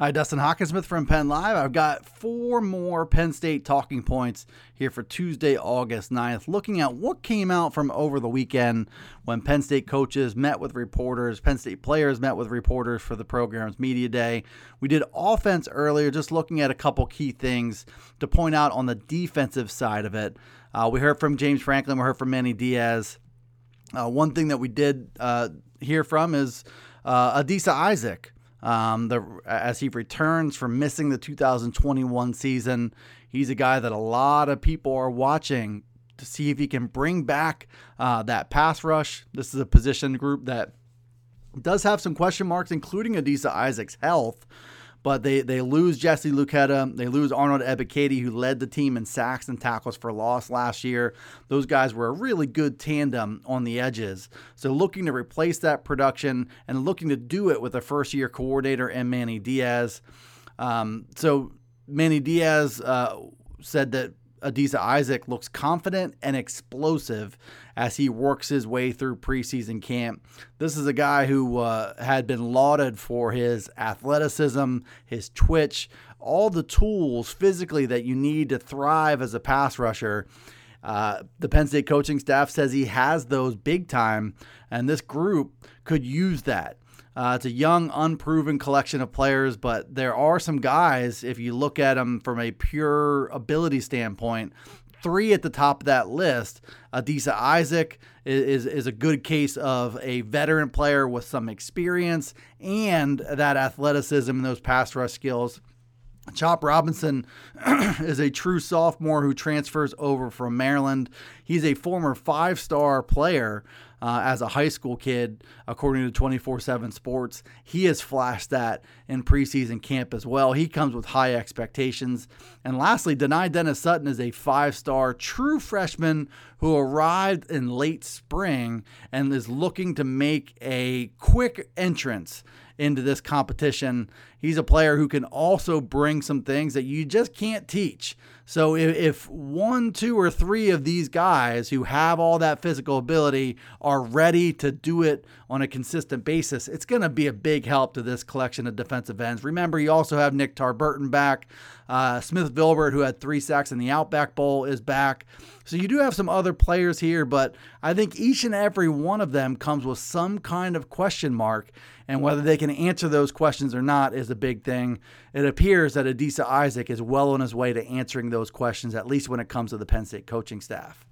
Hi, Dustin Hockensmith from Penn Live. I've got four more Penn State talking points here for Tuesday, August 9th, looking at what came out from over the weekend when Penn State coaches met with reporters, Penn State players met with reporters for the program's media day. We did offense earlier, just looking at a couple key things to point out on the defensive side of it. Uh, we heard from James Franklin, we heard from Manny Diaz. Uh, one thing that we did uh, hear from is uh, Adisa Isaac um, the, as he returns from missing the 2021 season. He's a guy that a lot of people are watching to see if he can bring back uh, that pass rush. This is a position group that does have some question marks, including Adisa Isaac's health. But they, they lose Jesse Luketa. They lose Arnold Ebiketie, who led the team in sacks and tackles for loss last year. Those guys were a really good tandem on the edges. So looking to replace that production and looking to do it with a first year coordinator and Manny Diaz. Um, so Manny Diaz uh, said that Adisa Isaac looks confident and explosive as he works his way through preseason camp. This is a guy who uh, had been lauded for his athleticism, his twitch, all the tools physically that you need to thrive as a pass rusher. Uh, the Penn State coaching staff says he has those big time, and this group could use that. Uh, it's a young, unproven collection of players, but there are some guys, if you look at them from a pure ability standpoint, three at the top of that list. Adisa Isaac is, is, is, a good case of a veteran player with some experience and that athleticism and those pass rush skills. Chop Robinson is a true sophomore who transfers over from Maryland. He's a former five star player uh, as a high school kid, according to 24 7 Sports. He has flashed that in preseason camp as well. He comes with high expectations. And lastly, Dani Dennis Sutton is a five star true freshman who arrived in late spring and is looking to make a quick entrance into this competition. He's a player who can also bring some things that you just can't teach. So if, if, one, two, or three of these guys who have all that physical ability are ready to do it on a consistent basis, it's going to be a big help to this collection of defensive ends. Remember, you also have Nick Tarburton back. Uh, Smith Vilbert, who had three sacks in the Outback Bowl, is back. So you do have some other players here, but I think each and every one of them comes with some kind of question mark. And whether they can answer those questions or not is a big thing. It appears that Adisa Isaac is well on his way to answering those questions, at least when it comes to the Penn State coaching staff.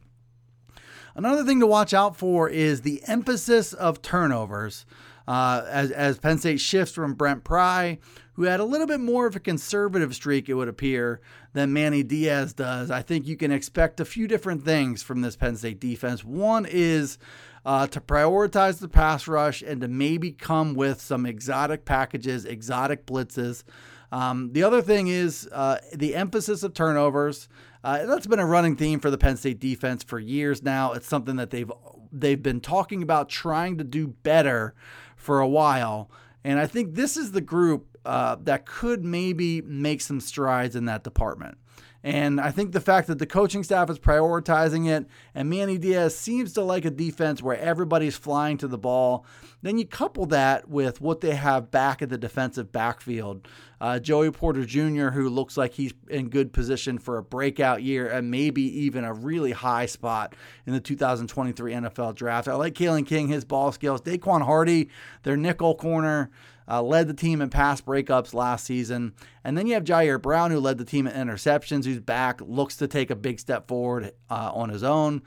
Another thing to watch out for is the emphasis of turnovers. Uh, as, as Penn State shifts from Brent Pry, who had a little bit more of a conservative streak, it would appear, than Manny Diaz does, I think you can expect a few different things from this Penn State defense. One is uh, to prioritize the pass rush and to maybe come with some exotic packages, exotic blitzes. Um, the other thing is uh, the emphasis of turnovers. Uh, that's been a running theme for the Penn State defense for years now. It's something that they've they've been talking about trying to do better for a while, and I think this is the group uh, that could maybe make some strides in that department. And I think the fact that the coaching staff is prioritizing it and Manny Diaz seems to like a defense where everybody's flying to the ball, then you couple that with what they have back at the defensive backfield. Uh, Joey Porter Jr., who looks like he's in good position for a breakout year and maybe even a really high spot in the 2023 NFL draft. I like Kalen King, his ball skills. Daquan Hardy, their nickel corner uh, led the team in pass breakups last season. And then you have Ji'Ayir Brown, who led the team in interceptions, who's back, looks to take a big step forward uh, on his own.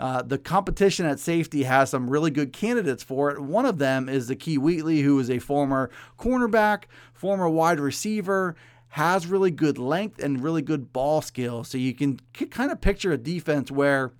Uh, the competition at safety has some really good candidates for it. One of them is Zakee Wheatley, who is a former cornerback, former wide receiver, has really good length and really good ball skills. So you can kind of picture a defense where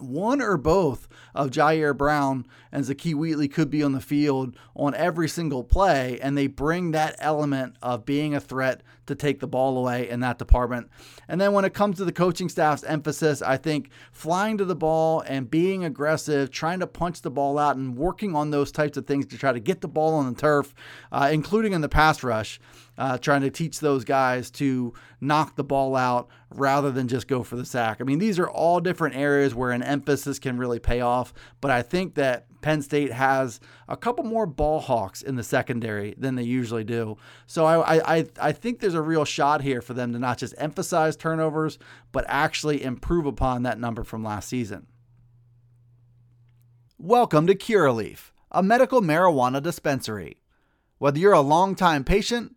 one or both of Ji'Ayir Brown and Zakee Wheatley could be on the field on every single play, and they bring that element of being a threat to take the ball away in that department. And then when it comes to the coaching staff's emphasis, I think flying to the ball and being aggressive, trying to punch the ball out, and working on those types of things to try to get the ball on the turf, uh, including in the pass rush uh, trying to teach those guys to knock the ball out rather than just go for the sack. I mean, these are all different areas where an emphasis can really pay off, but I think that Penn State has a couple more ball hawks in the secondary than they usually do. So I, I, I think there's a real shot here for them to not just emphasize turnovers, but actually improve upon that number from last season. Welcome to Curaleaf, a medical marijuana dispensary. Whether you're a longtime patient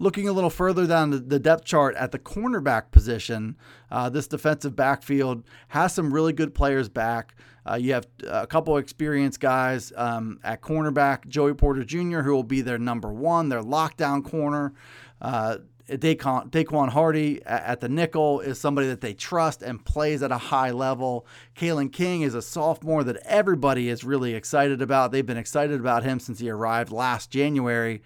Looking a little further down the depth chart at the cornerback position, uh, this defensive backfield has some really good players back. Uh, you have a couple experienced guys um, at cornerback, Joey Porter Jr., who will be their number one, their lockdown corner. Uh, Daquan, Daquan Hardy at the nickel is somebody that they trust and plays at a high level. Kalen King is a sophomore that everybody is really excited about. They've been excited about him since he arrived last January.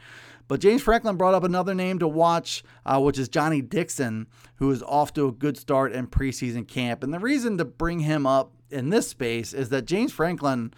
But James Franklin brought up another name to watch, uh, which is Johnny Dixon, who is off to a good start in preseason camp. And the reason to bring him up in this space is that James Franklin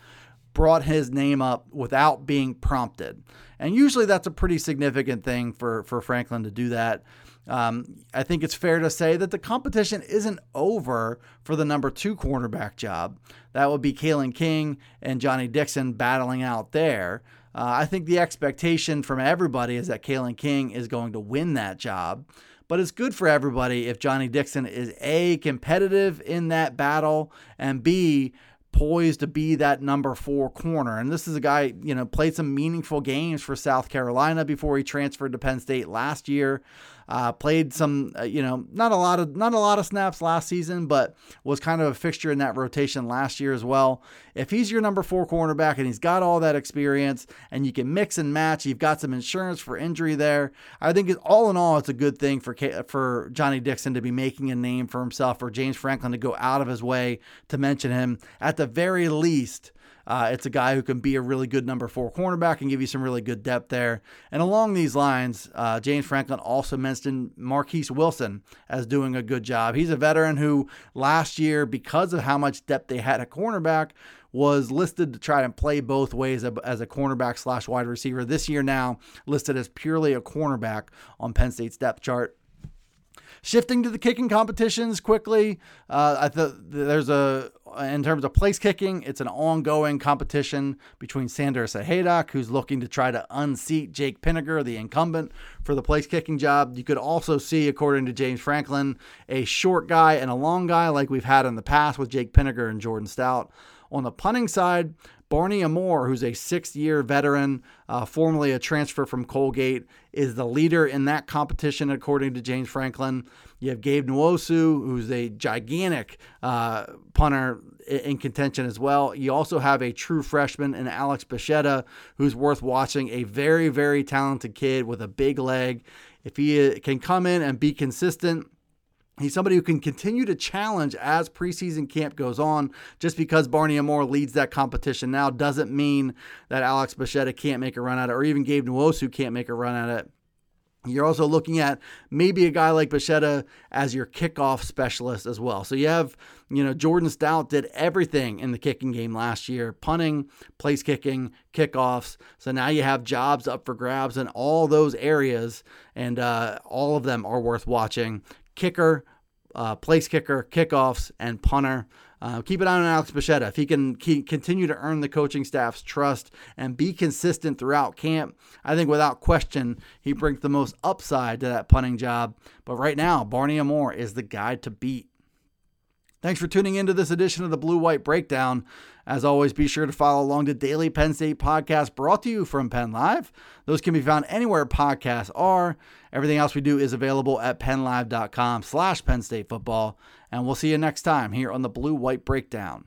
brought his name up without being prompted. And usually that's a pretty significant thing for, for Franklin to do that. Um, I think it's fair to say that the competition isn't over for the number two cornerback job. That would be Kalen King and Johnny Dixon battling out there. Uh, I think the expectation from everybody is that Kalen King is going to win that job. But it's good for everybody if Johnny Dixon is A, competitive in that battle, and B, poised to be that number four corner. And this is a guy, you know, played some meaningful games for South Carolina before he transferred to Penn State last year. Uh, played some, uh, you know, not a lot of not a lot of snaps last season, but was kind of a fixture in that rotation last year as well. If he's your number four cornerback and he's got all that experience, and you can mix and match, you've got some insurance for injury there. I think all in all, it's a good thing for for Johnny Dixon to be making a name for himself, or James Franklin to go out of his way to mention him at the very least. Uh, it's a guy who can be a really good number four cornerback and give you some really good depth there. And along these lines, uh, James Franklin also mentioned Marquise Wilson as doing a good job. He's a veteran who last year, because of how much depth they had at cornerback, was listed to try and play both ways as a cornerback slash wide receiver. This year now listed as purely a cornerback on Penn State's depth chart. Shifting to the kicking competitions quickly, uh, I th- there's a in terms of place kicking, it's an ongoing competition between Sander Sahaydak, who's looking to try to unseat Jake Pinegar, the incumbent, for the place kicking job. You could also see, according to James Franklin, a short guy and a long guy like we've had in the past with Jake Pinegar and Jordan Stout. On the punting side, Barney Amor, who's a six year veteran, uh, formerly a transfer from Colgate, is the leader in that competition, according to James Franklin. You have Gabe Nwosu, who's a gigantic uh, punter in contention as well. You also have a true freshman in Alex Bacchetta, who's worth watching, a very, very talented kid with a big leg. If he uh, can come in and be consistent, He's somebody who can continue to challenge as preseason camp goes on. Just because Barney Amor leads that competition now doesn't mean that Alex Bacchetta can't make a run at it, or even Gabe Nwosu can't make a run at it. You're also looking at maybe a guy like Bacchetta as your kickoff specialist as well. So you have, you know, Jordan Stout did everything in the kicking game last year punting, place kicking, kickoffs. So now you have jobs up for grabs in all those areas, and uh, all of them are worth watching kicker, uh, place kicker, kickoffs, and punter. Uh, keep an eye on Alex Bacchetta. If he can continue to earn the coaching staff's trust and be consistent throughout camp, I think without question, he brings the most upside to that punting job. But right now, Barney Amor is the guy to beat. Thanks for tuning into this edition of the Blue White Breakdown. As always, be sure to follow along the daily Penn State podcast brought to you from Penn Live. Those can be found anywhere podcasts are. Everything else we do is available at pennlive.com slash Penn State football. And we'll see you next time here on the Blue White Breakdown.